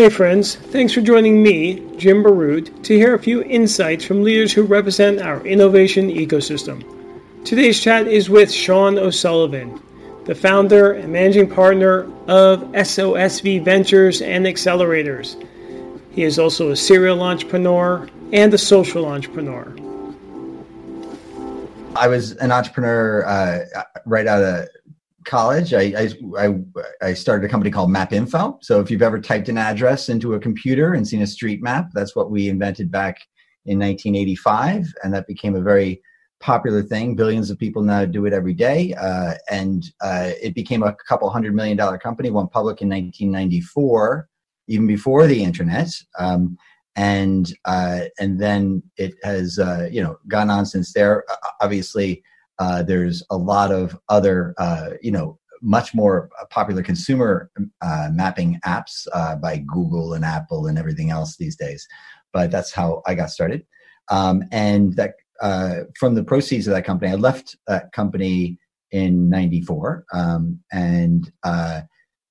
Hey, friends. Thanks for joining me, Jim Baroud, to hear a few insights from leaders who represent our innovation ecosystem. Today's chat is with Sean O'Sullivan, the founder and managing partner of SOSV Ventures and Accelerators. He is also a serial entrepreneur and a social entrepreneur. I was an entrepreneur uh, right out of college. I, I, I started a company called MapInfo. So if you've ever typed an address into a computer and seen a street map, that's what we invented back in 1985, and that became a very popular thing. Billions of people now do it every day, uh, and uh, it became a couple hundred million dollar company. Went public in 1994, even before the internet. Um, and uh, and then it has uh, you know gone on since there. Obviously, uh, there's a lot of other uh, you know much more popular consumer uh, mapping apps uh, by Google and Apple and everything else these days. But that's how I got started. Um, and that from the proceeds of that company, I left that company in '94, um, and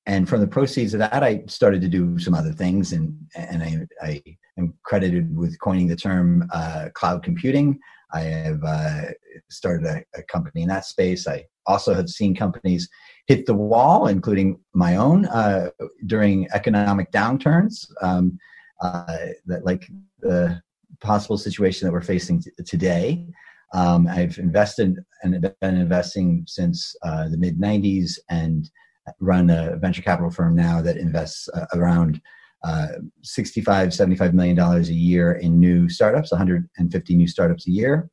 and from the proceeds of that, I started to do some other things, and and I, I am credited with coining the term uh, cloud computing. I have uh, started a, a, company in that space. I also have seen companies hit the wall, including my own, uh, during economic downturns, um, uh, that like the possible situation that we're facing t- today. Um, I've invested and been investing since uh, the mid 90s and run a venture capital firm now that invests uh, around uh, 65 75 million dollars a year in new startups 150 new startups a year.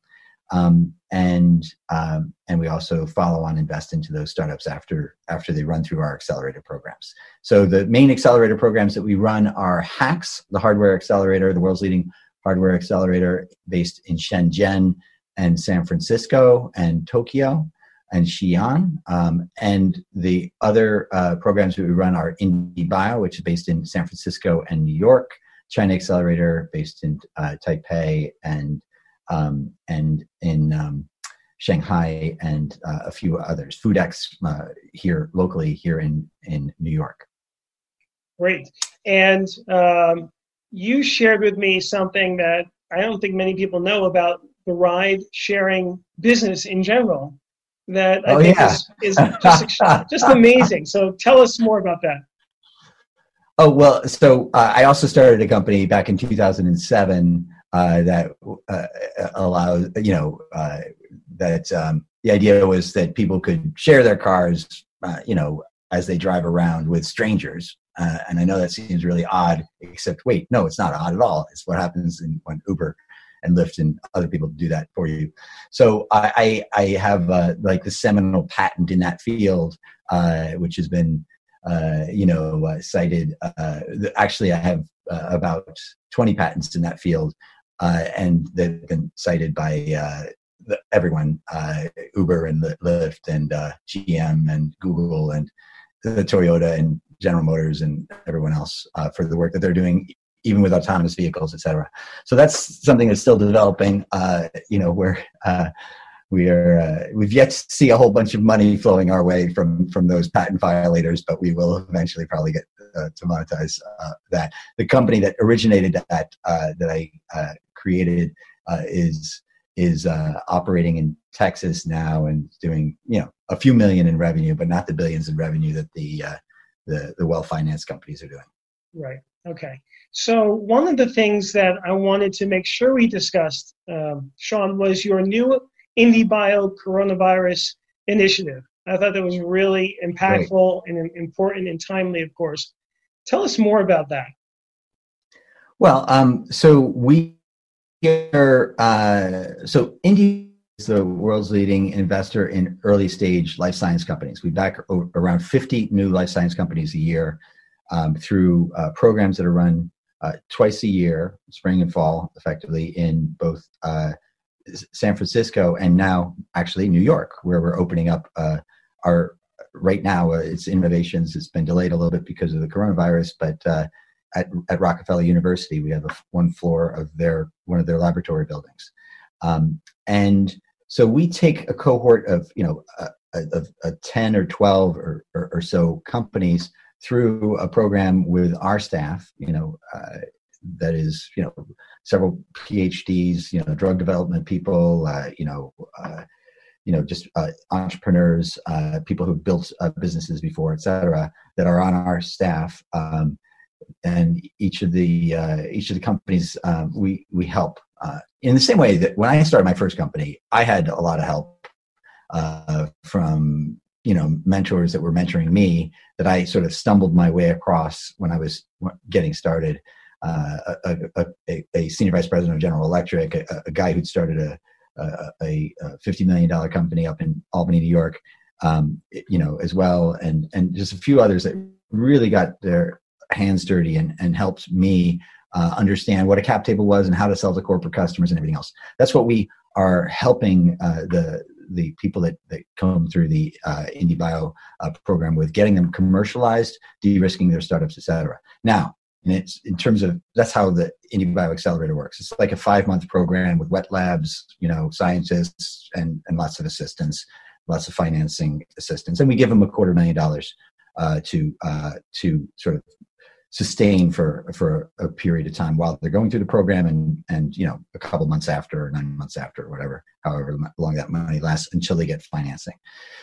Um, and um, and we also follow on invest into those startups after after they run through our accelerator programs. So the main accelerator programs that we run are HAX, the hardware accelerator the world's leading hardware accelerator based in shenzhen and san francisco and tokyo and Xi'an. Um, and the other uh, programs we run are IndieBio, which is based in San Francisco and New York, Chinaccelerator, based in uh, Taipei and um, and in um, Shanghai, and uh, a few others. FoodX uh, here locally here in in New York. Great, and um, you shared with me something that I don't think many people know about the ride sharing business in general that I oh, think yeah. is, is just, just amazing. So tell us more about that. Oh, well, so uh, I also started a company back in 2007 uh, that uh, allows, you know, uh, that um, the idea was that people could share their cars, uh, you know, as they drive around with strangers. Uh, and I know that seems really odd, except wait, no, it's not odd at all. It's what happens in, when Uber and Lyft and other people do that for you. So I I, have uh, like the seminal patent in that field, uh, which has been uh, you know uh, cited. Uh, actually, I have uh, about twenty patents in that field, and they've been cited by. everyone, Uber and Lyft and GM and Google and the Toyota and General Motors and everyone else for the work that they're doing even with autonomous vehicles, et cetera. So that's something that's still developing. Uh, you know, where uh, we are, uh, we've yet to see a whole bunch of money flowing our way from from those patent violators, but we will eventually probably get uh, to monetize uh, that. The company that originated that uh, that I created is is operating in Texas now and doing you know a few million in revenue, but not the billions in revenue that the the, the well financed companies are doing. Right. Okay. So one of the things that I wanted to make sure we discussed, um, Sean, was your new IndieBio coronavirus initiative. I thought that was really impactful and important and timely, of course. Tell us more about that. Well, um, so we are, uh, so Indie is the world's leading investor in early stage life science companies. We back around 50 new life science companies a year um, through uh, programs that are run uh, twice a year, spring and fall, effectively in both uh, San Francisco and now actually New York, where we're opening up uh, our right now. Uh, it's innovations. It's been delayed a little bit because of the coronavirus, but uh, at, at Rockefeller University, we have a, one floor of their one of their laboratory buildings, um, and so we take a cohort of you know of, a ten or twelve or, or, or so companies through a program with our staff, you know, uh, that is, you know, several PhDs, you know, drug development people, uh, you know, uh, you know, just uh, entrepreneurs, uh, people who've built uh, businesses before, et cetera, that are on our staff. Um, and each of the each of the companies we we help in the same way that when I started my first company, I had a lot of help from you know mentors that were mentoring me that I sort of stumbled my way across when I was getting started. Uh, a, a, a, senior vice president of General Electric, a, a guy who'd started a, a, $50 million company up in Albany, New York, um, you know, as well, and and just a few others that really got their hands dirty and, and helped me uh, understand what a cap table was and how to sell to corporate customers and everything else. That's what we are helping uh, the the people that, that come through the uh, IndieBio uh, program with getting them commercialized, de-risking their startups, et cetera. Now, and it's in terms of that's how the IndieBio Accelerator works. It's like a five-month program with wet labs, you know, scientists and, and lots of assistance, lots of financing assistance, and we give them a quarter million dollars uh, to uh, to sort of sustain for for a period of time while they're going through the program and and you know a couple months after or nine months after or whatever however long that money lasts until they get financing.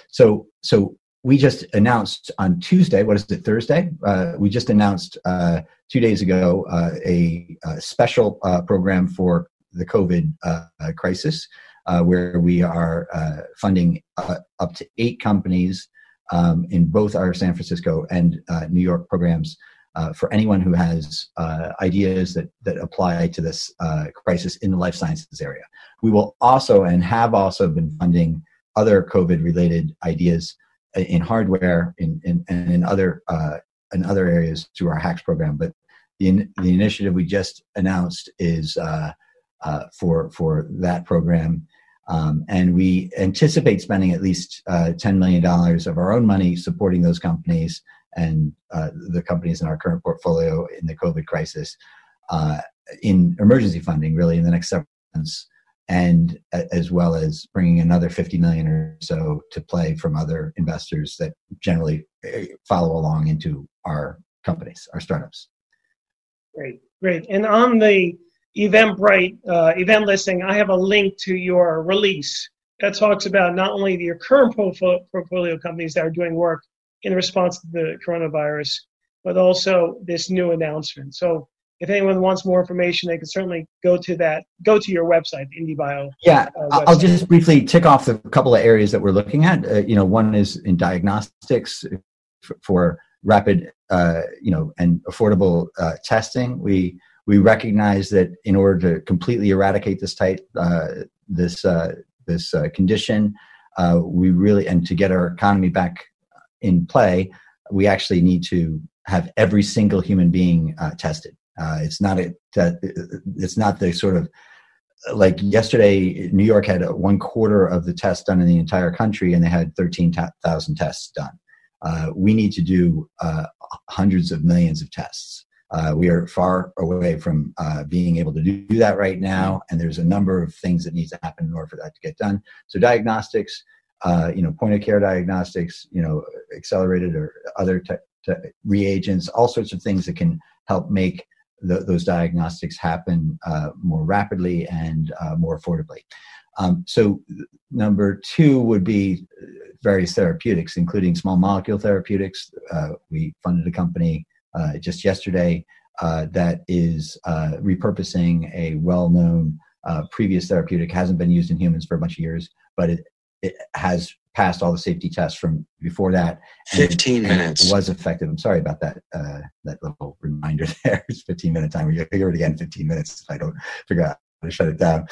So so we just announced on tuesday what is it thursday? Uh, we just announced uh, two days ago uh, a, a, special uh, program for the covid uh, crisis uh, where we are funding up to eight companies um, in both our san francisco and new york programs uh, for anyone who has uh, ideas that, that apply to this uh, crisis in the life sciences area. We will also and have also been funding other COVID related ideas in hardware in, in, and in other, uh, in other areas through our HAX program. But the, the initiative we just announced is uh, uh, for, for that program. Um, and we anticipate spending at least $10 million of our own money supporting those companies and uh, the companies in our current portfolio in the COVID crisis uh, in emergency funding, really, in the next several months, and as well as bringing another 50 million or so to play from other investors that generally eh, follow along into our companies, our startups. Great, great. And on the Eventbrite uh, event listing, I have a link to your release that talks about not only your current portfolio companies that are doing work in response to the coronavirus, but also this new announcement. So if anyone wants more information, they can certainly go to that, go to your website, IndieBio. Yeah, uh, I'll just briefly tick off the couple of areas that we're looking at. Uh, you know, one is in diagnostics for, for rapid, uh, you know, and affordable uh, testing. We we recognize that in order to completely eradicate this type, uh, this uh, this condition, we really and to get our economy back in play, we actually need to have every single human being uh, tested. Uh, it's not a, it's not the sort of like yesterday, New York had one quarter of the tests done in the entire country, and they had thirteen thousand tests done. Uh, we need to do uh, hundreds of millions of tests. Uh, we are far away from uh, being able to do, that right now, and there's a number of things that need to happen in order for that to get done. So diagnostics, uh, you know, point of care diagnostics, you know, accelerated or other te- te- reagents, all sorts of things that can help make the, those diagnostics happen uh, more rapidly and uh, more affordably. Um, so, number two would be various therapeutics, including small molecule therapeutics. Uh, we funded a company uh, just yesterday uh, that is repurposing a well known previous therapeutic, hasn't been used in humans for a bunch of years, but it it has passed all the safety tests from before that. 15 minutes. was effective. I'm sorry about that. Uh, that little reminder there. It's 15 minute time. You hear it again 15 minutes if I don't figure out how to shut it down.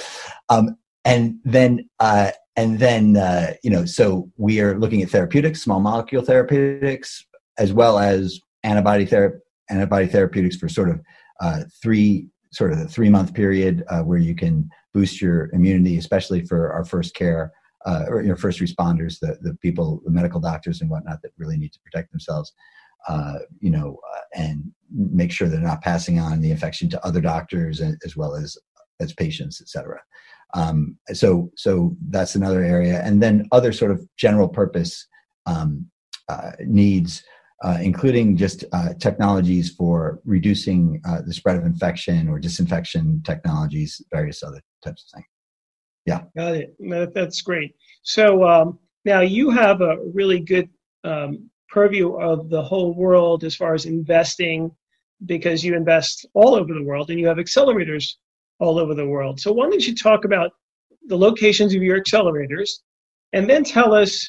Um, and then, uh, and then, uh, you know, so we are looking at therapeutics, small molecule therapeutics, as well as antibody therapy, antibody therapeutics for sort of uh, three, sort of the three month period uh, where you can boost your immunity, especially for our first care uh, or you know, first responders, the, the people, the medical doctors and whatnot that really need to protect themselves, uh, you know, uh, and make sure they're not passing on the infection to other doctors as well as as patients, et cetera. Um, so, so that's another area, and then other sort of general purpose um, uh, needs. uh, including just uh, technologies for reducing uh, the spread of infection or disinfection technologies, various other types of things. Yeah. Got it. That's great. So um, now you have a really good um, purview of the whole world as far as investing because you invest all over the world and you have accelerators all over the world. So why don't you talk about the locations of your accelerators and then tell us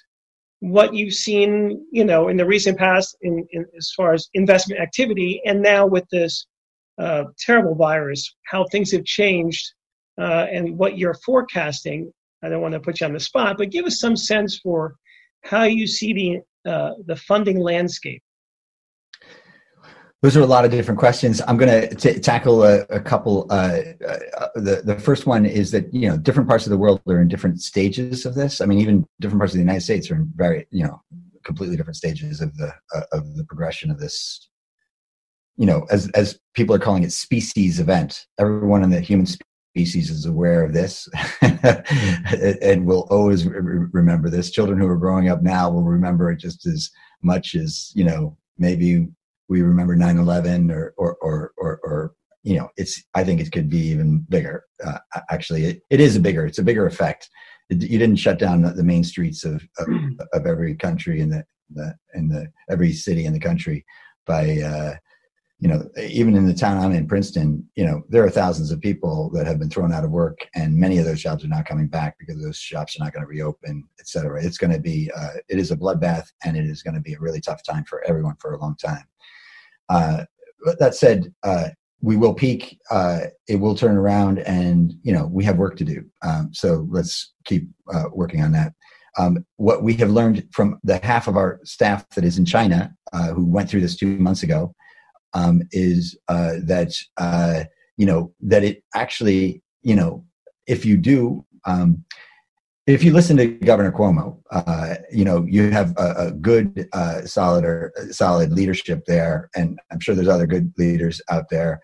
what you've seen, you know, in the recent past in, in as far as investment activity, and now with this uh, terrible virus, how things have changed, uh, and what you're forecasting. I don't want to put you on the spot, but give us some sense for how you see the uh, the funding landscape. Those are a lot of different questions. I'm going to tackle a, a couple. Uh, uh, the the first one is that you know different parts of the world are in different stages of this. I mean, even different parts of the United States are in very you know completely different stages of the uh, of the progression of this. You know, as as people are calling it, species event. Everyone in the human species is aware of this, and will always re- remember this. Children who are growing up now will remember it just as much as you know maybe we remember 9-11 or, or, or, or, or you know, it's, I think it could be even bigger. Uh, actually, it, it is a bigger, it's a bigger effect. It, you didn't shut down the main streets of, of, of every country in the, the, in the, every city in the country by, uh, you know, even in the town I'm in, Princeton, you know, there are thousands of people that have been thrown out of work, and many of those jobs are not coming back because those shops are not going to reopen, et cetera. It's going to be, uh, it is a bloodbath, and it is going to be a really tough time for everyone for a long time. Uh, that said, uh, we will peak. Uh, it will turn around, and you know we have work to do. Um, so let's keep uh, working on that. Um, what we have learned from the half of our staff that is in China, uh, who went through this two months ago, um, is uh, that you know that it actually you know if you do um, if you listen to Governor Cuomo, uh, you know you have a, a good, uh, solid or solid leadership there, and I'm sure there's other good leaders out there.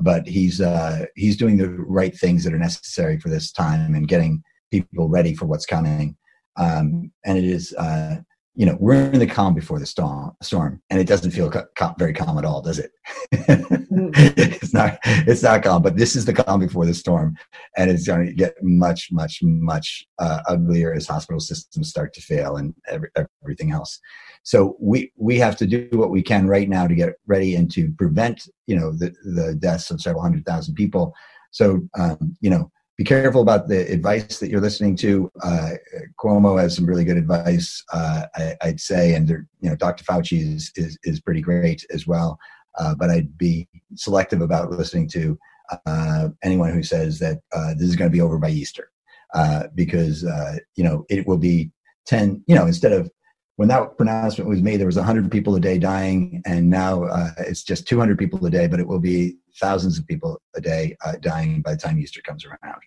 But he's uh, he's doing the right things that are necessary for this time and getting people ready for what's coming. Um, and it is uh, you know we're in the calm before the storm storm and it doesn't feel very calm at all does it? Mm. it's not it's not calm but this is the calm before the storm and it's going to get much much much uh, uglier as hospital systems start to fail and every, everything else. So we we have to do what we can right now to get ready and to prevent you know the the deaths of several hundred thousand people. So um, you know be careful about the advice that you're listening to. Uh, Cuomo has some really good advice, uh, I, would say, and you know, Dr. Fauci is is, is pretty great as well. Uh, but I'd be selective about listening to uh, anyone who says that uh, this is going to be over by Easter, uh, because you know it will be ten. You know, instead of when that pronouncement was made, there was 100 people a day dying, and now it's just 200 people a day. But it will be thousands of people a day uh, dying by the time Easter comes around.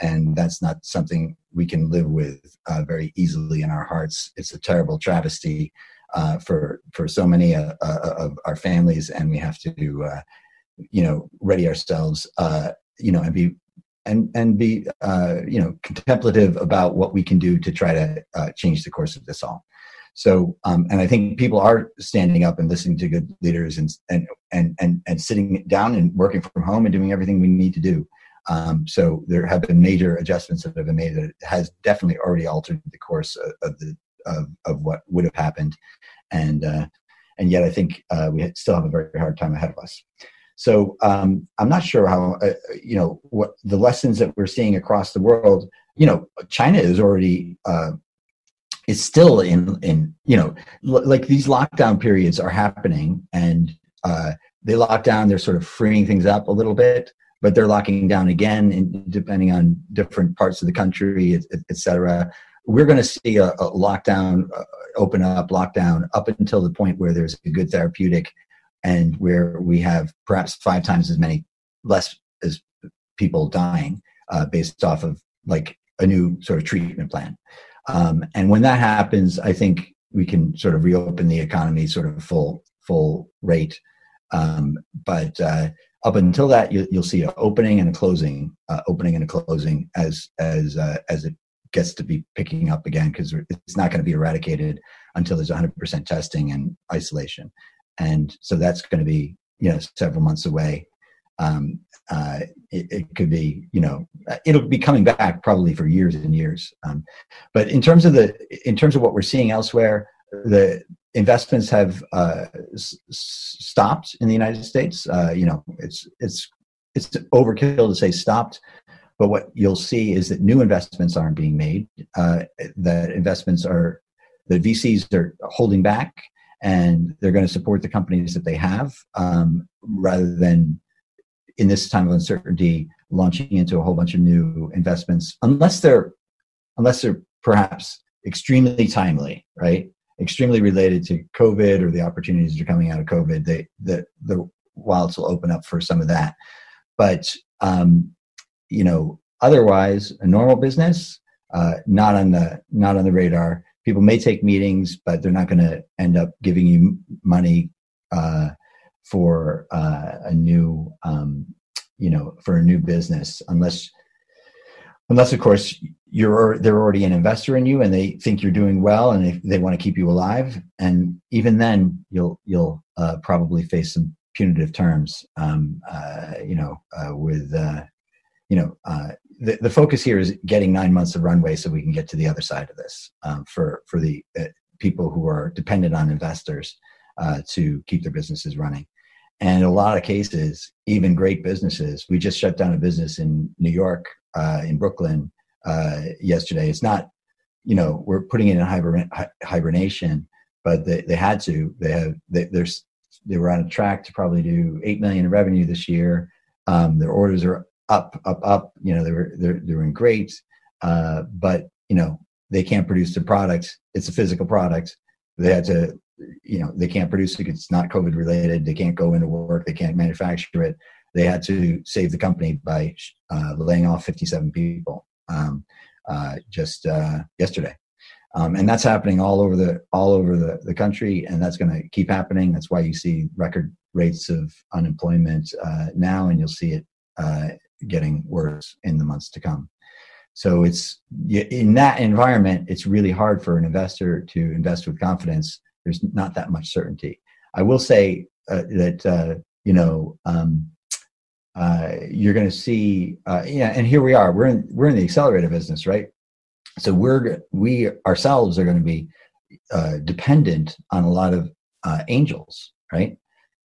And that's not something we can live with uh, very easily in our hearts. It's a terrible travesty uh, for for so many uh, uh, of our families, and we have to, uh, you know, ready ourselves, you know, and be and and be you know contemplative about what we can do to try to change the course of this all. So, um, and I think people are standing up and listening to good leaders and, and, and, and, and sitting down and working from home and doing everything we need to do. Um, so there have been major adjustments that have been made that has definitely already altered the course of, of the of, of what would have happened, and uh, and yet I think uh, we still have a very hard time ahead of us. So um, I'm not sure how uh, you know what the lessons that we're seeing across the world. You know, China is already uh, is still in in you know l- like these lockdown periods are happening and uh, they lock down they're sort of freeing things up a little bit but they're locking down again in, depending on different parts of the country et, et cetera. We're going to see a, a lockdown uh, open up lockdown up until the point where there's a good therapeutic and where we have perhaps five times as many less as people dying uh, based off of like a new sort of treatment plan um, and when that happens, I think we can sort of reopen the economy sort of full full rate. Um, but uh, up until that, you, will see an opening and a closing, uh, opening and a closing as as uh, as it gets to be picking up again because it's not going to be eradicated until there's 100% testing and isolation. And so that's going to be, you know, several months away. Um, uh, it, it, could be, you know, it'll be coming back probably for years and years. Um, but in terms of the, in terms of what we're seeing elsewhere, the investments have uh, s- stopped in the United States. Uh, you know, it's it's it's overkill to say stopped, but what you'll see is that new investments aren't being made. Uh, that investments are the VCs are holding back, and they're going to support the companies that they have um, rather than in this time of uncertainty launching into a whole bunch of new investments unless they're unless they're perhaps extremely timely right extremely related to COVID or the opportunities that are coming out of COVID, they, the, the wallets will open up for some of that. But, um, you know, otherwise, a normal business, uh, not on the not on the radar. People may take meetings, but they're not going to end up giving you money uh, for uh, a new, um, you know, for a new business unless unless of course you're they're already an investor in you and they think you're doing well and they, they want to keep you alive. And even then you'll you'll uh, probably face some punitive terms um, uh, you know uh, with uh, you know uh, the, the focus here is getting nine months of runway so we can get to the other side of this um, for for the uh, people who are dependent on investors to keep their businesses running and in a lot of cases even great businesses we just shut down a business in new york uh, in Brooklyn uh, yesterday. It's not, you know, we're putting it in hibernation, but they, they had to. They have they, there's they were on a track to probably do eight million in revenue this year. Um, their orders are up, up, up. You know, they were they're doing great, uh, but you know they can't produce the product. It's a physical product. They had to, you know, they can't produce it. It's not COVID related. They can't go into work. They can't manufacture it they had to save the company by uh, laying off 57 people um, uh, just uh, yesterday. Um, and that's happening all over the all over the, the country, and that's going to keep happening. That's why you see record rates of unemployment uh, now, and you'll see it uh, getting worse in the months to come. So it's in that environment, it's really hard for an investor to invest with confidence. There's not that much certainty. I will say uh, that you know um, uh, you're going to see, uh, yeah, and here we are. We're in we're in the accelerator business, right? So we're we ourselves are going to be uh, dependent on a lot of uh, angels, right?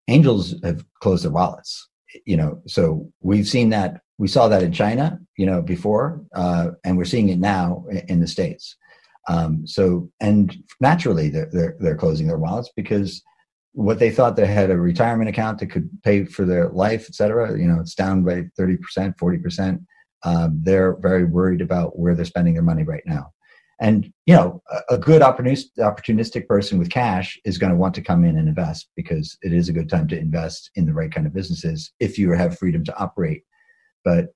Angels have closed their wallets, you know. So we've seen that. We saw that in China, you know, before, uh, and we're seeing it now in the states. Um, so, and naturally, they're, they're they're closing their wallets because what they thought they had a retirement account that could pay for their life, et cetera. You know, it's down by 30%, 40%. Um, they're very worried about where they're spending their money right now. And, you know, a, a good opportunistic person with cash is going to want to come in and invest because it is a good time to invest in the right kind of businesses if you have freedom to operate. But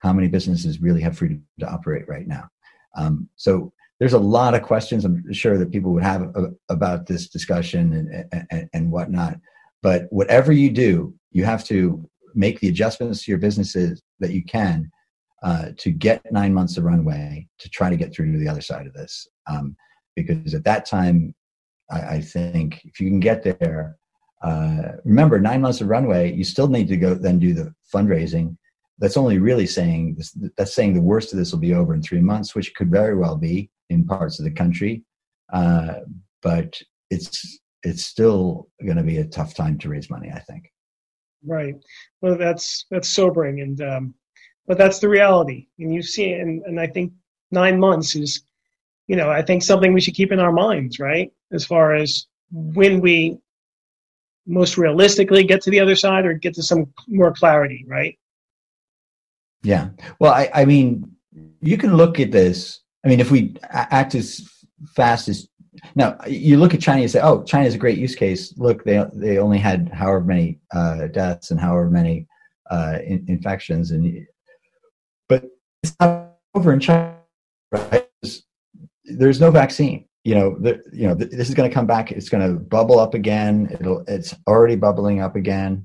how many businesses really have freedom to operate right now? Um, so there's a lot of questions I'm sure that people would have about this discussion and, and, and whatnot. But whatever you do, you have to make the adjustments to your businesses that you can uh, to get nine months of runway to try to get through to the other side of this. Um, because at that time, I, I, think if you can get there, uh, remember nine months of runway, you still need to go then do the fundraising. That's only really saying that's saying the worst of this will be over in three months, which could very well be in parts of the country. Uh, but it's it's still going to be a tough time to raise money. I think. Right. Well, that's that's sobering, and um, but that's the reality. And you see, and and I think nine months is, you know, I think something we should keep in our minds, right? As far as when we most realistically get to the other side or get to some more clarity, right? Yeah. Well, I, I mean, you can look at this I mean, if we act as fast as now, you look at China and say, "Oh, China is a great use case." Look, they they only had however many uh, deaths and however many uh, in, infections, and but it's not over in China. Right? There's no vaccine. You know, the, you know, this is going to come back. It's going to bubble up again. It'll. It's already bubbling up again,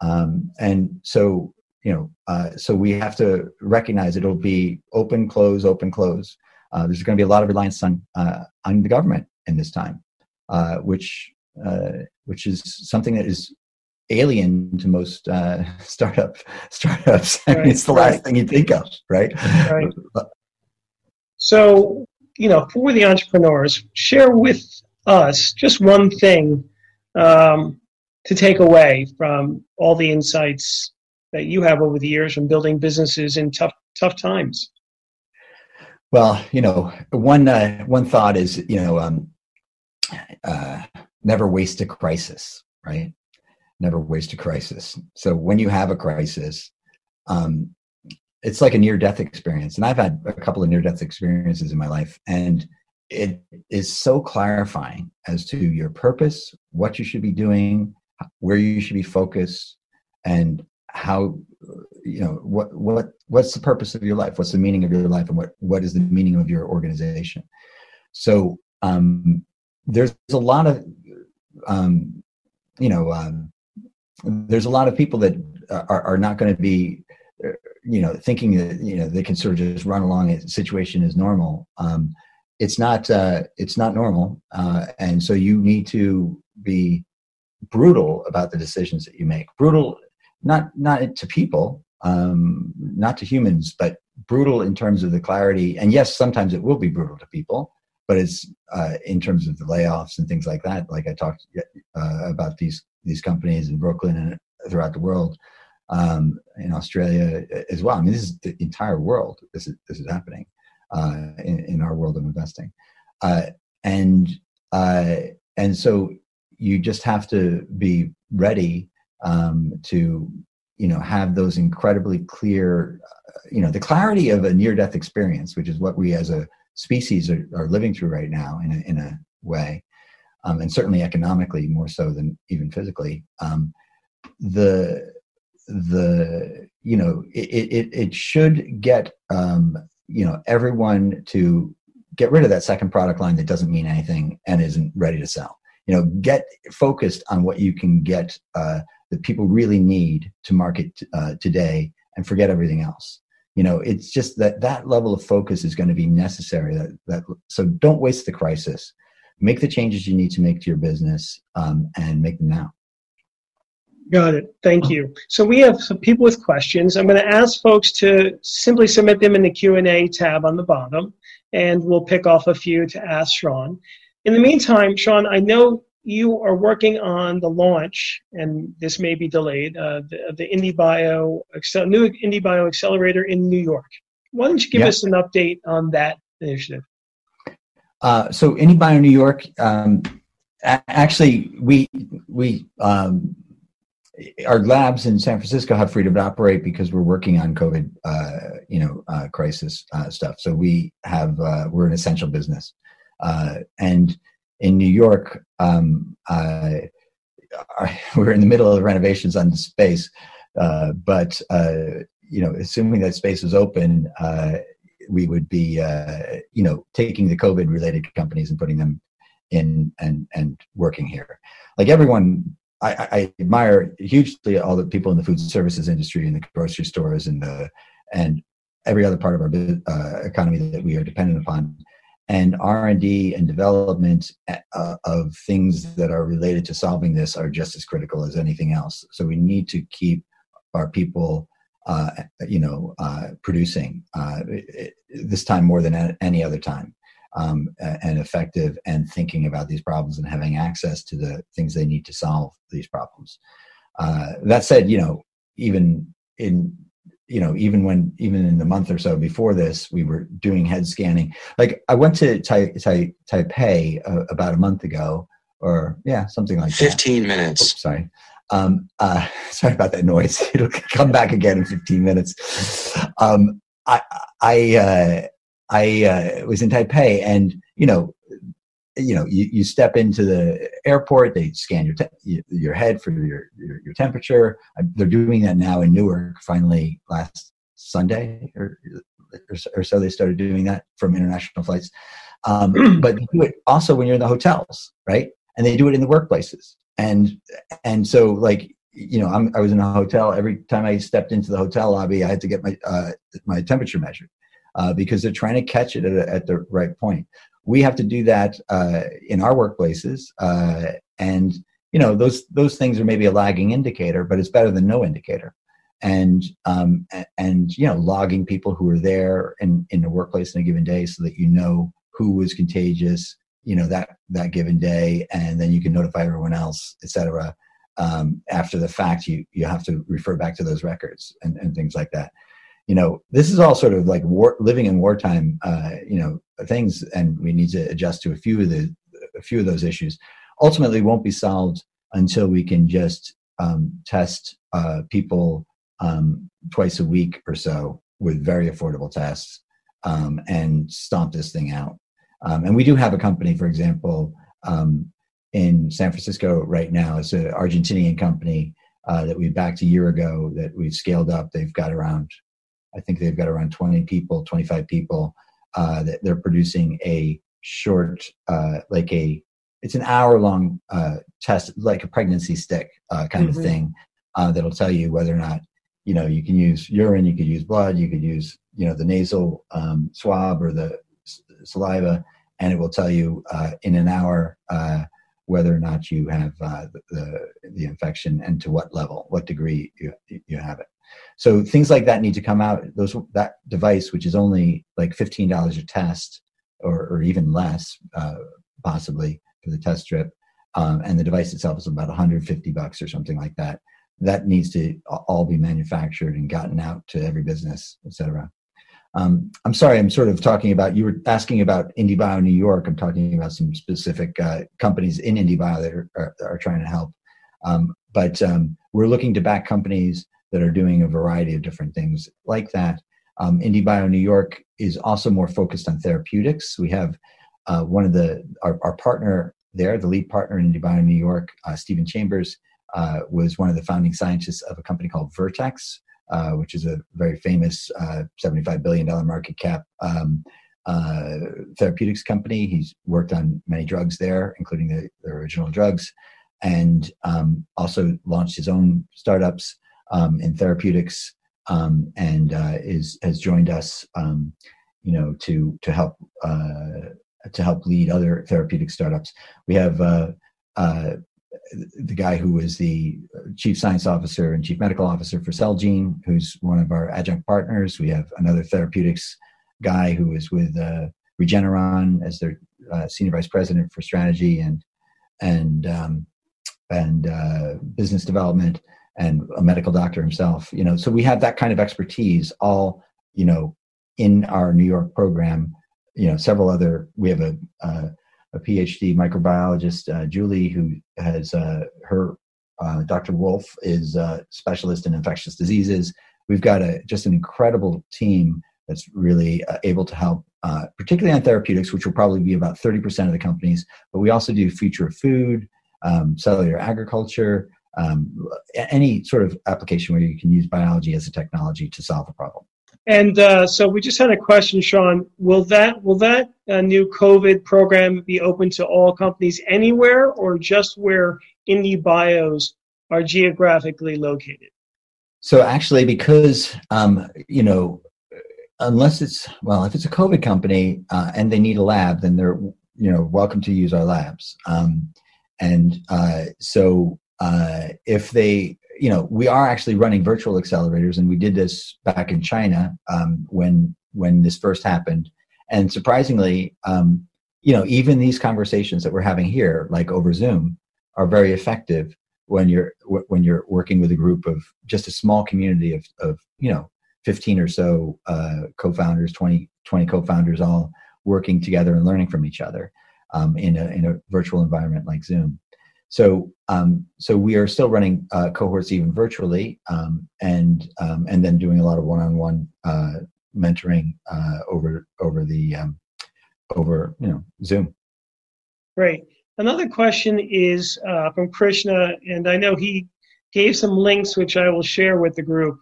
um, and so you know, uh, so we have to recognize it'll be open, close, open, close uh, there's going to be a lot of reliance on uh, on the government in this time, uh, which uh, which is something that is alien to most uh, startup startups. I mean, it's the right. last thing you think of, right? Right. so, you know, for the entrepreneurs, share with us just one thing um, to take away from all the insights that you have over the years from building businesses in tough tough times. Well, you know, one uh, one thought is, you know, um, uh, never waste a crisis, right? Never waste a crisis. So when you have a crisis, um, it's like a near death experience, and I've had a couple of near death experiences in my life, and it is so clarifying as to your purpose, what you should be doing, where you should be focused, and how you know what what what's the purpose of your life? What's the meaning of your life? And what what is the meaning of your organization? So um there's a lot of um you know um there's a lot of people that are, are not going to be you know thinking that you know they can sort of just run along a situation is normal. Um it's not uh it's not normal uh and so you need to be brutal about the decisions that you make. Brutal not not to people, um, not to humans, but brutal in terms of the clarity. And yes, sometimes it will be brutal to people, but it's uh, in terms of the layoffs and things like that. Like I talked uh, about these these companies in Brooklyn and throughout the world, um, in Australia as well. I mean, this is the entire world. This is this is happening uh, in, in our world of investing, uh, and uh, and so you just have to be ready um, to you know have those incredibly clear uh, you know the clarity of a near death experience which is what we as a species are, are living through right now in a, in a way um, and certainly economically more so than even physically um, the the you know it, it, it should get um, you know everyone to get rid of that second product line that doesn't mean anything and isn't ready to sell. You know get focused on what you can get uh, that people really need to market uh, today and forget everything else you know it's just that that level of focus is going to be necessary that, that so don't waste the crisis make the changes you need to make to your business um, and make them now Got it. Thank you. So we have some people with questions. I'm going to ask folks to simply submit them in the Q&A tab on the bottom, and we'll pick off a few to ask Sean. In the meantime, Sean, I know you are working on the launch, and this may be delayed, uh, the, the IndieBio new IndieBio Accelerator in New York. Why don't you give us an update on that initiative? Uh, so IndieBio New York, um, actually, we we um, our labs in San Francisco have freedom to operate because we're working on COVID, uh, you know, uh, crisis uh, stuff. So we have uh, we're an essential business, uh, and in New York, um, we're in the middle of renovations on the space, uh, but uh, you know, assuming that space is open, uh, we would be, uh, you know, taking the COVID-related companies and putting them in and and working here. Like everyone, I, I admire hugely all the people in the food services industry and the grocery stores and the and every other part of our uh, economy that we are dependent upon and r&d and development uh, of things that are related to solving this are just as critical as anything else. So we need to keep our people uh, you know uh, producing uh, this time more than any other time um, and effective and thinking about these problems and having access to the things they need to solve these problems. Uh, that said you know even in you know even when even in the month or so before this we were doing head scanning. Like i went to tai, tai, taipei uh, about a month ago or yeah something like 15 that. minutes. Oops, sorry. Um, uh, sorry about that noise. It'll come back again in 15 minutes. Um, i i uh, i uh, was in taipei and you know you know you, you step into the airport they scan your te- your head for your, your, your temperature. They're doing that now in newark finally last sunday or or so they started doing that from international flights. Um, but they do it also when you're in the hotels right? And they do it in the workplaces. And and so like you know I'm, i was in a hotel every time i stepped into the hotel lobby i had to get my uh, my temperature measured uh, because they're trying to catch it at, at the right point we have to do that uh, in our workplaces, uh, and you know those those things are maybe a lagging indicator, but it's better than no indicator. And um, and you know logging people who are there in in the workplace in a given day, so that you know who was contagious, you know that that given day, and then you can notify everyone else, etc. Um, after the fact, you you have to refer back to those records and, and things like that you know, this is all sort of like war, living in wartime, uh, you know, things, and we need to adjust to a few of the a few of those issues. Ultimately, won't be solved until we can just um, test uh, people um, twice a week or so with very affordable tests um, and stomp this thing out. Um, and we do have a company, for example, um, in San Francisco right now. It's an Argentinian company uh, that we backed a year ago that we've scaled up. They've got around I think they've got around 20 people, 25 people uh, that they're producing a short, uh, like a, it's an hour long uh, test, like a pregnancy stick uh, kind mm-hmm. of thing uh, that'll tell you whether or not, you know, you can use urine, you could use blood, you could use, you know, the nasal um, swab or the s- saliva, and it will tell you uh, in an hour whether or not you have the, the, the infection and to what level, what degree you, you have it. So things like that need to come out. Those that device, which is only like fifteen dollars a test, or, or even less, uh, possibly for the test strip, um, and the device itself is about 150 bucks or something like that. That needs to all be manufactured and gotten out to every business, etc. Um, I'm sorry, I'm sort of talking about, you were asking about IndieBio New York. I'm talking about some specific uh, companies in IndieBio that are, are, are trying to help. Um, but um, we're looking to back companies that are doing a variety of different things like that. Um, IndieBio New York is also more focused on therapeutics. We have uh, one of the our, our, partner there, the lead partner in IndieBio New York, uh, Stephen Chambers, uh, was one of the founding scientists of a company called Vertex, uh, which is a very famous uh, $75 billion market cap um, uh, therapeutics company. He's worked on many drugs there, including the, the original drugs, and um, also launched his own startups um, in therapeutics um, and uh, is has joined us, um, you know, to to help uh, to help lead other therapeutic startups. We have uh, uh the guy who is the chief science officer and chief medical officer for Celgene, who's one of our adjunct partners. We have another therapeutics guy who is with uh, Regeneron as their uh, senior vice president for strategy and and um, and business development and a medical doctor himself you know so we have that kind of expertise all you know in our new york program. You know several other we have a a phd microbiologist uh, julie who has uh, her uh, dr wolf is a specialist in infectious diseases. We've got a just an incredible team that's really uh, able to help uh, particularly on therapeutics which will probably be about 30% of the companies but we also do future food um, cellular agriculture um, any sort of application where you can use biology as a technology to solve a problem. And uh, so we just had a question, Sean. Will that will that uh, new COVID program be open to all companies anywhere, or just where indie bios are geographically located? So actually, because um, you know, unless it's well, if it's a COVID company uh, and they need a lab, then they're you know welcome to use our labs. Um, and uh, so uh, if they you know we are actually running virtual accelerators and we did this back in china um, when when this first happened. And surprisingly um, you know even these conversations that we're having here like over zoom are very effective when you're when you're working with a group of just a small community of, of you know 15 or so uh, co-founders 20 20 co-founders all working together and learning from each other um, in a in a virtual environment like zoom so, um, so we are still running uh, cohorts even virtually, um, and um, and then doing a lot of one-on-one uh, mentoring uh, over over the um, over you know Zoom. Great. Another question is uh, from Krishna, and I know he gave some links which I will share with the group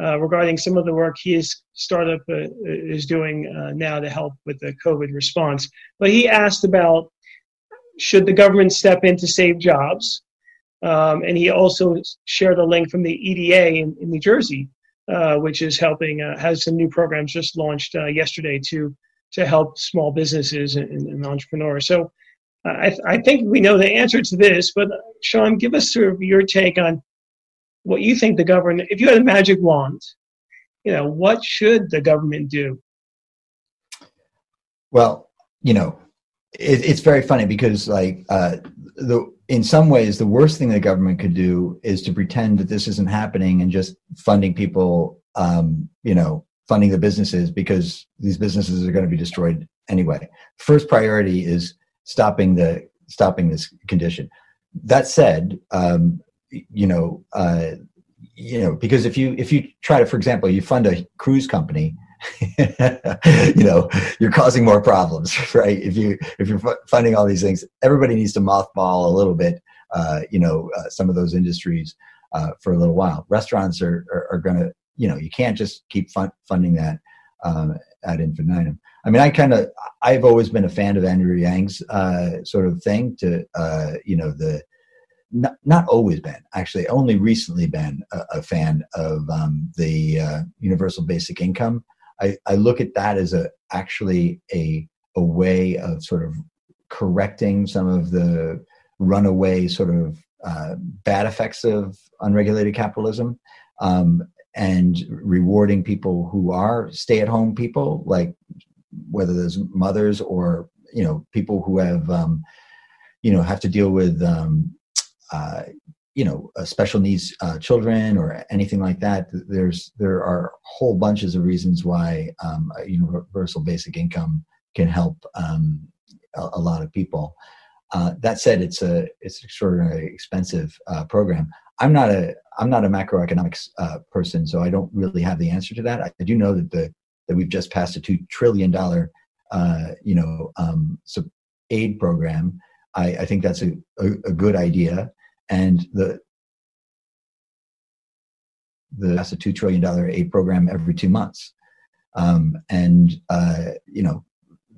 uh, regarding some of the work his startup uh, is doing now to help with the COVID response. But he asked about should the government step in to save jobs? Um, and he also shared a link from the EDA in, in New Jersey, uh, which is helping, uh, has some new programs just launched uh, yesterday to, to help small businesses and, and entrepreneurs. So uh, I, I think we know the answer to this, but uh, Sean, give us sort of your take on what you think the government, if you had a magic wand, you know, what should the government do? Well, you know, it, it's very funny because like uh, the in some ways the worst thing the government could do is to pretend that this isn't happening and just funding people, um, you know, funding the businesses because these businesses are going to be destroyed anyway. First priority is stopping the stopping this condition. That said, um, you know, uh, you know, because if you if you try to, for example, you fund a cruise company, you know, you're causing more problems, right? If you if you're funding all these things, everybody needs to mothball a little bit, uh, you know, uh, some of those industries uh, for a little while. Restaurants are are, are going to, you know, you can't just keep fun- funding that um, ad infinitum. I mean, I kind of, I've always been a fan of Andrew Yang's uh, sort of thing to, uh, you know, the, not, not always been, actually, only recently been a, a fan of um, the uh, universal basic income. I, I look at that as a actually a, a way of sort of correcting some of the runaway sort of uh, bad effects of unregulated capitalism. Um, and rewarding people who are stay-at-home people, like whether there's mothers or you know people who have um, you know have to deal with um, uh, you know uh, special needs uh, children or anything like that. There's there are whole bunches of reasons why um, universal basic income can help um, a, a, lot of people. Uh, that said, it's a it's an extraordinarily expensive uh, program. I'm not a I'm not a macroeconomics uh, person, so I don't really have the answer to that. I, I, do know that the that we've just passed a two trillion dollar uh, you know um, aid program. I, I think that's a, a, a, good idea, and the the that's a two trillion dollar aid program every two months, um, and uh, you know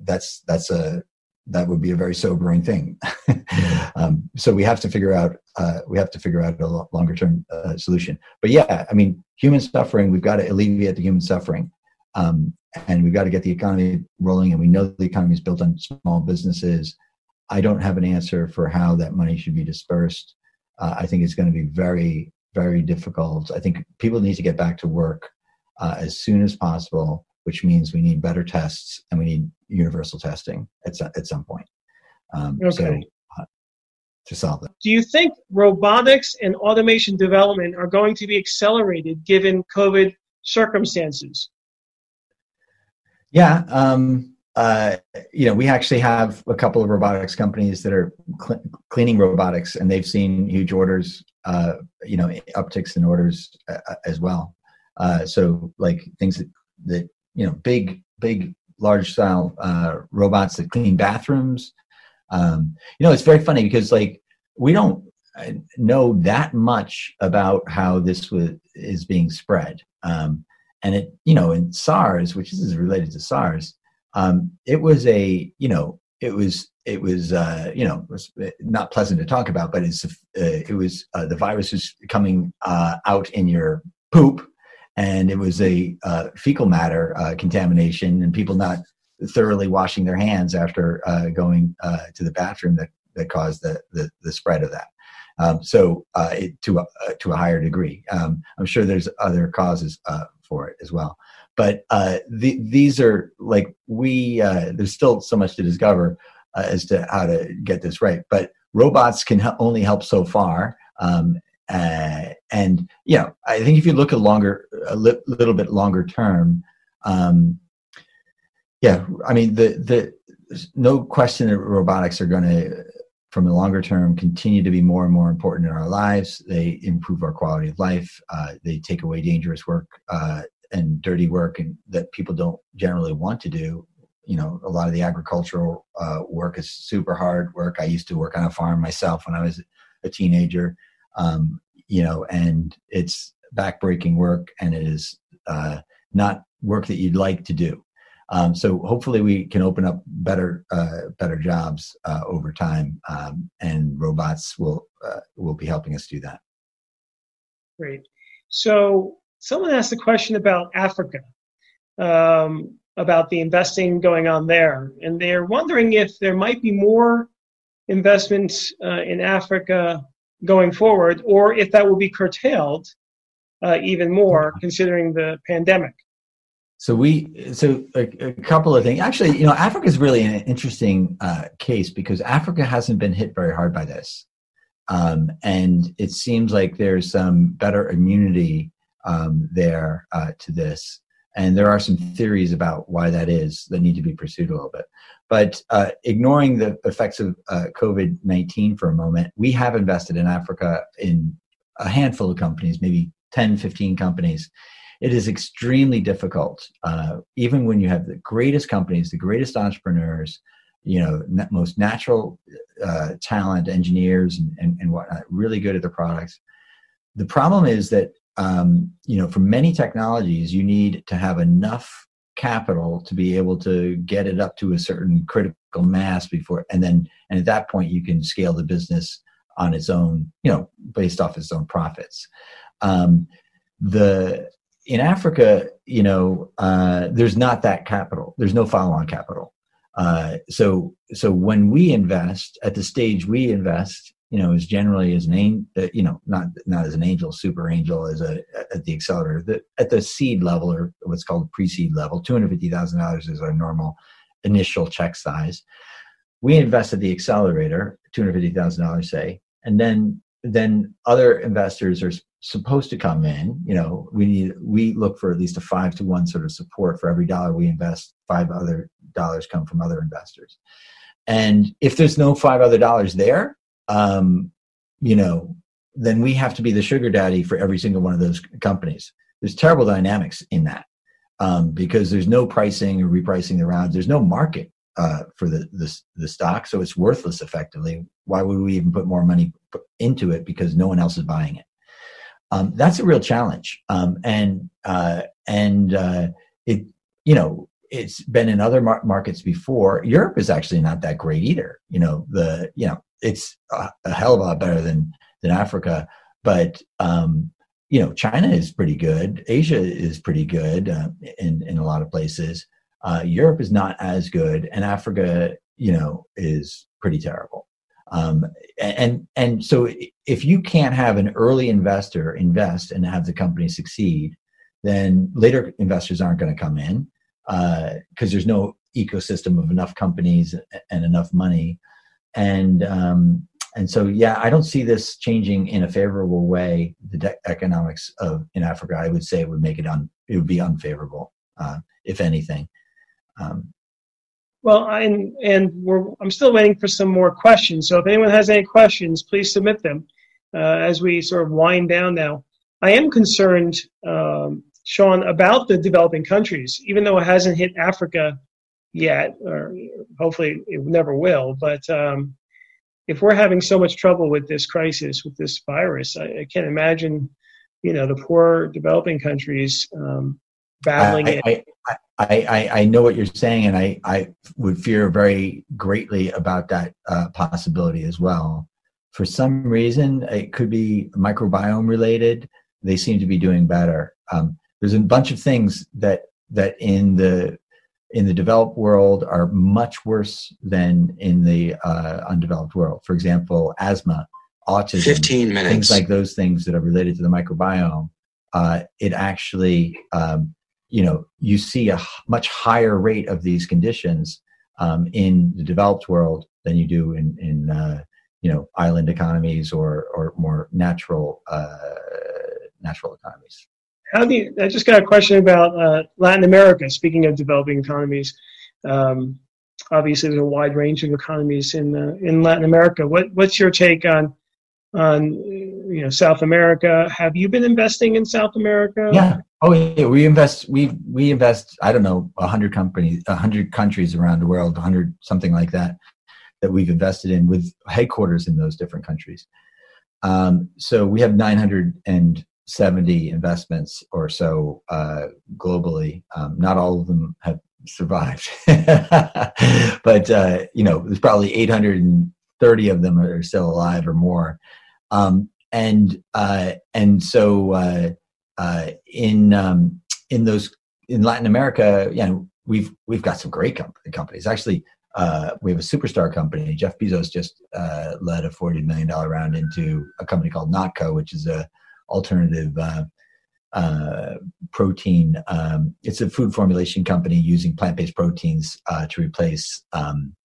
that's that's a that would be a very sobering thing. um, so we have to figure out uh, we have to figure out a longer term uh, solution. But yeah, I mean, human suffering. We've got to alleviate the human suffering, um, and we've got to get the economy rolling. And we know the economy is built on small businesses. I don't have an answer for how that money should be dispersed. Uh, I think it's going to be very very difficult. I think people need to get back to work uh, as soon as possible which means we need better tests and we need universal testing at, at some point. Um, okay. So, uh, to solve that. Do you think robotics and automation development are going to be accelerated given COVID circumstances? Yeah, um, uh, you know, we actually have a couple of robotics companies that are cl- cleaning robotics, and they've seen huge orders, uh, you know, upticks in orders uh, as well. Uh, so, like things that, that you know big big large style uh, robots that clean bathrooms. Um, you know, it's very funny because like we don't uh, know that much about how this is being spread. Um, and it, you know, in SARS, which is related to SARS, um, it was a, you know, it was, it was, uh, you know, was uh, not pleasant to talk about, but it's, uh, it was uh, the virus was coming uh, out in your poop, and it was a uh, fecal matter contamination and people not thoroughly washing their hands after going to the bathroom that, that caused the, the, the spread of that. Um, so it, to, a, to a higher degree. Um, I'm sure there's other causes for it as well. But the, these are like we, there's still so much to discover as to how to get this right. But robots can only help so far. Um, uh, and you know, I think if you look a longer, a li- little bit longer term, um, yeah, I mean, the the no question that robotics are going to, from the longer term, continue to be more and more important in our lives. They improve our quality of life. Uh, they take away dangerous work uh, and dirty work, and that people don't generally want to do. You know, a lot of the agricultural uh, work is super hard work. I used to work on a farm myself when I was a teenager um, you know, and it's backbreaking work and it is uh, not work that you'd like to do. Um, so hopefully we can open up better uh, better jobs uh, over time, um, and robots will uh, will be helping us do that. Great. So someone asked a question about Africa. Um, about the investing going on there, and they're wondering if there might be more investments uh, in Africa going forward, or if that will be curtailed uh, even more considering the pandemic. So we, so a, a, couple of things. Actually, you know, Africa is really an interesting uh, case because Africa hasn't been hit very hard by this, um, and it seems like there's some better immunity um, there uh, to this. And there are some theories about why that is that need to be pursued a little bit. But uh, ignoring the effects of uh, COVID 19 for a moment, we have invested in Africa in a handful of companies, maybe 10, 15 companies. It is extremely difficult, uh, even when you have the greatest companies, the greatest entrepreneurs, you know, most natural uh, talent, engineers, and, and, and whatnot, really good at their products. The problem is that um, you know, for many technologies, you need to have enough capital to be able to get it up to a certain critical mass before, and then, and at that point, you can scale the business on its own, you know, based off its own profits. Um, the in Africa, you know, uh, there's not that capital. There's no follow-on capital. Uh, so, so when we invest at the stage we invest, you know, is generally as an angel, uh, you know, not not as an angel, super angel, as a at the accelerator, the, at the seed level or what's called pre-seed level, two hundred fifty thousand dollars is our normal initial check size. We invest at the accelerator, two hundred fifty thousand dollars, say, and then then other investors are supposed to come in. You know, we need we look for at least a five to one sort of support for every dollar we invest. Five other dollars come from other investors, and if there's no five other dollars there um, you know, then we have to be the sugar daddy for every single one of those companies. There's terrible dynamics in that um, because there's no pricing or repricing the rounds. There's no market uh, for the, the, the stock, so it's worthless effectively. Why would we even put more money into it because no one else is buying it? Um, that's a real challenge, um, and uh, and uh, it you know it's been in other mar- markets before. Europe is actually not that great either. You know the you know it's a, a, hell of a lot better than than Africa. But um, you know, China is pretty good. Asia is pretty good uh, in in a lot of places. Uh, Europe is not as good, and Africa, you know, is pretty terrible. Um, and and so if you can't have an early investor invest and have the company succeed, then later investors aren't going to come in because uh, there's no ecosystem of enough companies and enough money and um, and so yeah, I don't see this changing in a favorable way. The de- economics of in Africa, I would say, it would make it un it would be unfavorable, uh, if anything. Um, well, and and I'm still waiting for some more questions. So if anyone has any questions, please submit them uh, as we sort of wind down now. I am concerned, um, Sean, about the developing countries, even though it hasn't hit Africa yet, or hopefully it never will. But um, if we're having so much trouble with this crisis, with this virus, I, I can't imagine, you know, the poor developing countries um, battling I, it. I, I, I, I, know what you're saying, and I, I would fear very greatly about that uh, possibility as well. For some reason, it could be microbiome related. They seem to be doing better. Um, there's a bunch of things that that in the in the developed world are much worse than in the uh, undeveloped world. For example, asthma, autism, 15 minutes. things like those things that are related to the microbiome. Uh, it actually, um, you know, you see a much higher rate of these conditions um, in the developed world than you do in, in uh, you know, island economies or or more natural uh, natural economies how do you, I just got a question about uh, Latin America. Speaking of developing economies, um, obviously there's a wide range of economies in uh, in Latin America. What what's your take on on you know South America? Have you been investing in South America? Yeah. Oh yeah. We invest. We we invest. I don't know, hundred companies, hundred countries around the world, hundred something like that, that we've invested in with headquarters in those different countries. Um, so we have 900 and 70 investments or so uh, globally. Um, not all of them have survived, but uh, you know, there's probably 830 of them are still alive or more. Um, and uh, and so uh, uh, in um, in those in Latin America, you know, we've we've got some great com- companies. Actually, uh, we have a superstar company. Jeff Bezos just uh, led a forty million dollar round into a company called Notco, which is a alternative uh, uh, protein. Um, it's a food formulation company using plant based proteins uh, to replace, um,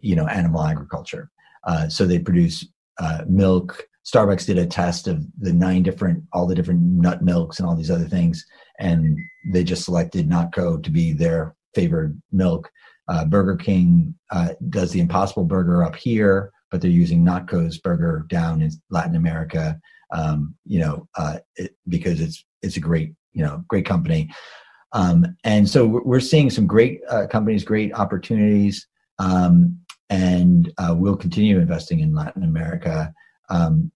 you know, animal agriculture. Uh, so they produce uh, milk. Starbucks did a test of the nine different, all the different nut milks and all these other things, and they just selected Notco to be their favored milk. Uh, burger King does the Impossible Burger up here, but they're using Notco's burger down in Latin America. Um, you know, uh, it, because it's it's a great you know great company, um, and so we're seeing some great uh, companies, great opportunities. Um, and uh, we'll continue investing in Latin America. Um,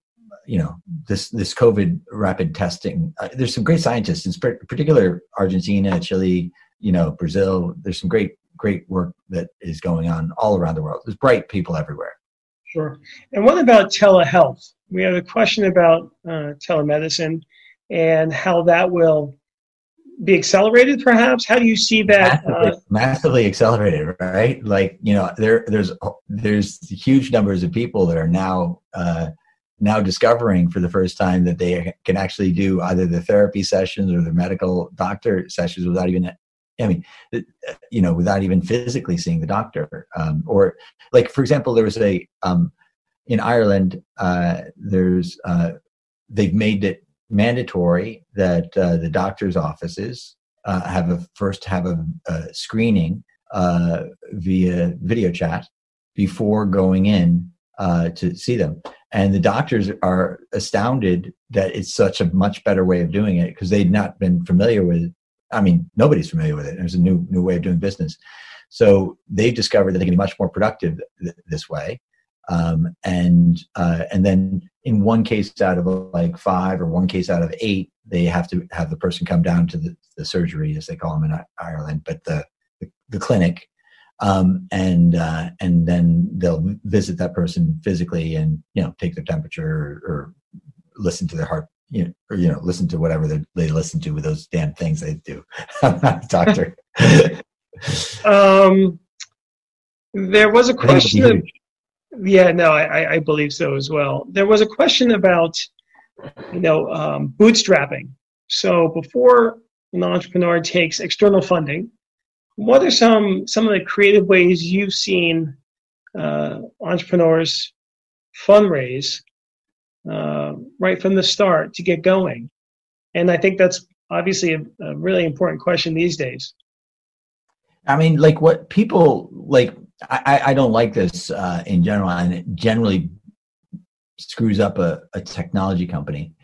you know, this this COVID rapid testing. Uh, there's some great scientists, in particular Argentina, Chile, you know, Brazil. There's some great great work that is going on all around the world. There's bright people everywhere. Sure. And what about telehealth? We have a question about uh, telemedicine and how that will be accelerated perhaps how do you see that massively, uh, massively, accelerated right like you know there there's there's huge numbers of people that are now uh, now discovering for the first time that they can actually do either the therapy sessions or the medical doctor sessions without even I mean, you know, without even physically seeing the doctor, um, or like, for example, there was a um, in Ireland. Uh, there's uh, they've made it mandatory that uh, the doctor's offices uh, have a first have a, a screening uh, via video chat before going in uh, to see them. And the doctors are astounded that it's such a much better way of doing it because they'd not been familiar with. I mean, nobody's familiar with it. There's a new new way of doing business. So they've discovered that they can be much more productive th- this way. Um, and uh, and then in one case out of like five or one case out of eight, they have to have the person come down to the, the surgery, as they call them in Ireland, but the the, the clinic, um, and uh, and then they'll visit that person physically and you know take their temperature or, or listen to their heart you know, or you know, listen to whatever they, they listen to with those damn things they do. I'm not a doctor. um, there was a question. Yeah, no, I, I believe so as well. There was a question about, you know, um, bootstrapping. So before an entrepreneur takes external funding, what are some some of the creative ways you've seen uh, entrepreneurs fundraise uh, right from the start to get going? And I think that's obviously a, a really important question these days. I mean, like what people like I, I don't like this uh, in general, and it generally screws up a, a technology company.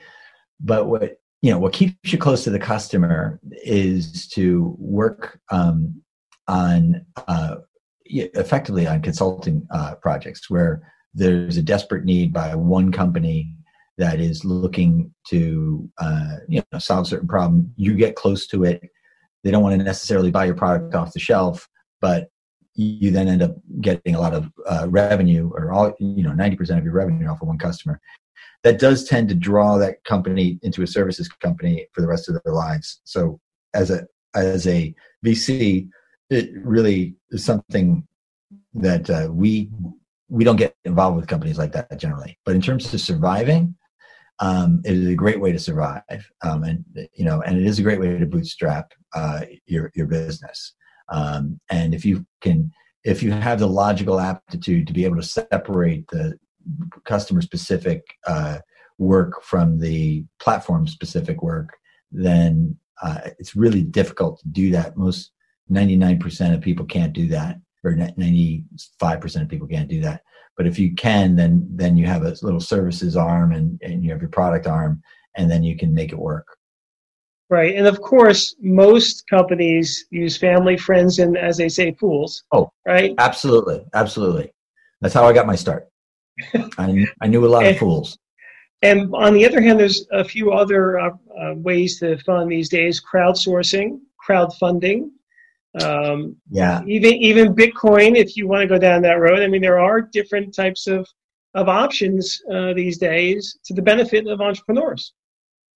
But what you know, what keeps you close to the customer is to work um, on uh, effectively on consulting uh, projects where there's a desperate need by one company that is looking to uh, you know solve a certain problem. You get close to it. They don't want to necessarily buy your product off the shelf, but you then end up getting a lot of uh, revenue or all you know 90% of your revenue off of one customer that does tend to draw that company into a services company for the rest of their lives so as a as a vc it really is something that uh, we we don't get involved with companies like that generally. But in terms of surviving um, it is a great way to survive um, and you know and it is a great way to bootstrap uh, your your business. Um, and if you can, if you have the logical aptitude to be able to separate the customer specific uh, work from the platform specific work, then uh, it's really difficult to do that. Most 99% of people can't do that, or 95% of people can't do that. But if you can, then then you have a little services arm and, and you have your product arm, and then you can make it work. Right. And of course, most companies use family, friends, and as they say, fools. Oh, right. Absolutely. Absolutely. That's how I got my start. I, I knew a lot and, of fools. And on the other hand, there's a few other uh, uh, ways to fund these days crowdsourcing, crowdfunding. Um, yeah. Even, even Bitcoin, if you want to go down that road. I mean, there are different types of, of options uh, these days to the benefit of entrepreneurs.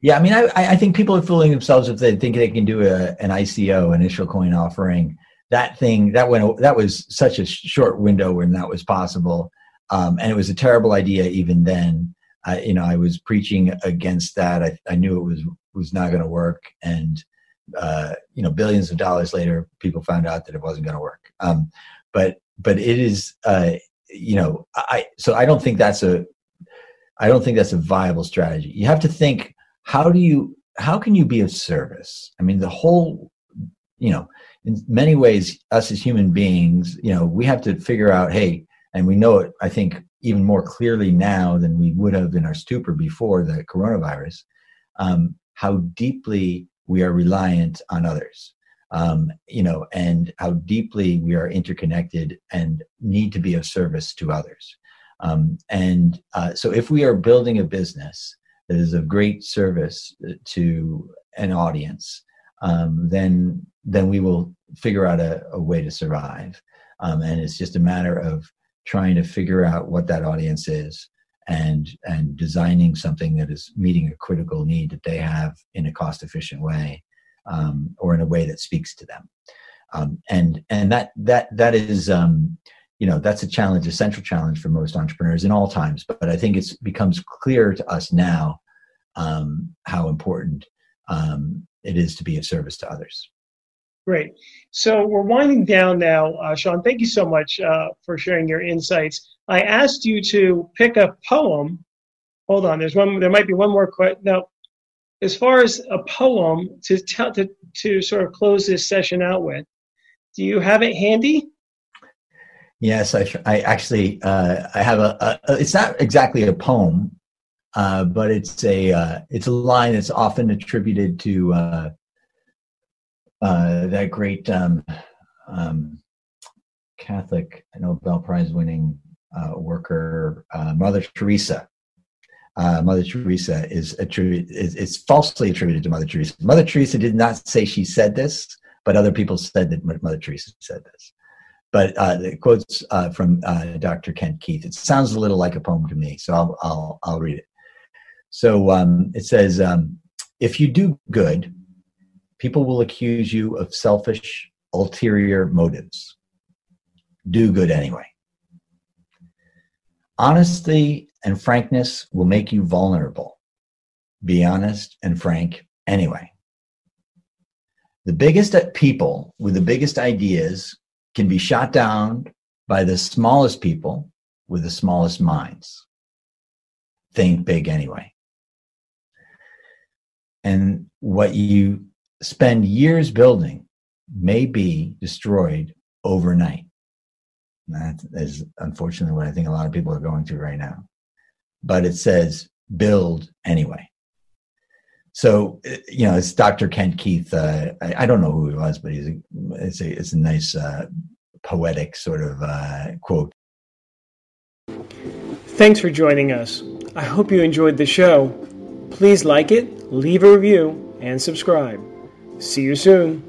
Yeah, I mean, I, I think people are fooling themselves if they think they can do a, an ICO, initial coin offering, that thing that went that was such a short window when that was possible, um, and it was a terrible idea even then. I, you know, I was preaching against that. I, I knew it was was not going to work, and uh, you know, billions of dollars later, people found out that it wasn't going to work. Um, but but it is, uh, you know, I so I don't think that's a I don't think that's a viable strategy. You have to think how do you how can you be of service? I mean, the whole, you know, in many ways, us as human beings, you know, we have to figure out, hey, and we know it. I think even more clearly now than we would have in our stupor before the coronavirus, um, how deeply we are reliant on others. Um, you know and how deeply we are interconnected and need to be of service to others. Um, and uh, so if we are building a business that is of great service to an audience um, then then we will figure out a, a way to survive. Um, and it's just a matter of trying to figure out what that audience is and and designing something that is meeting a critical need that they have in a cost efficient way um, or in a way that speaks to them. Um, and and that that that is um, you know that's a challenge a central challenge for most entrepreneurs in all times but, i think it becomes clear to us now um, how important um, it is to be of service to others Great. So we're winding down now. Uh, Sean, thank you so much uh, for sharing your insights. I asked you to pick a poem. Hold on, there's one. There might be one more question. Now, as far as a poem to tell to to sort of close this session out with, do you have it handy? Yes, I, I actually uh, I have a, a, It's not exactly a poem, uh, but it's a uh, it's a line that's often attributed to uh, that great um, um, Catholic Nobel Prize winning uh, worker, uh, Mother Teresa. Uh, Mother Teresa is is, is falsely attributed to Mother Teresa. Mother Teresa did not say she said this, but other people said that Mother Teresa said this. But uh, the quotes from Dr. Kent Keith. It sounds a little like a poem to me, so I'll I'll, I'll read it. So um, it says, um, "If you do good, people will accuse you of selfish, ulterior motives. Do good anyway. Honesty and frankness will make you vulnerable. Be honest and frank anyway. The biggest people with the biggest ideas can be shot down by the smallest people with the smallest minds. Think big anyway. And what you spend years building may be destroyed overnight. That is unfortunately what I think a lot of people are going through right now. But it says build anyway. So you know, it's Dr. Kent Keith. Uh, I, I, don't know who he was, but he's a, it's a it's a nice uh, poetic sort of uh, quote. Thanks for joining us. I hope you enjoyed the show. Please like it, leave a review, and subscribe. See you soon.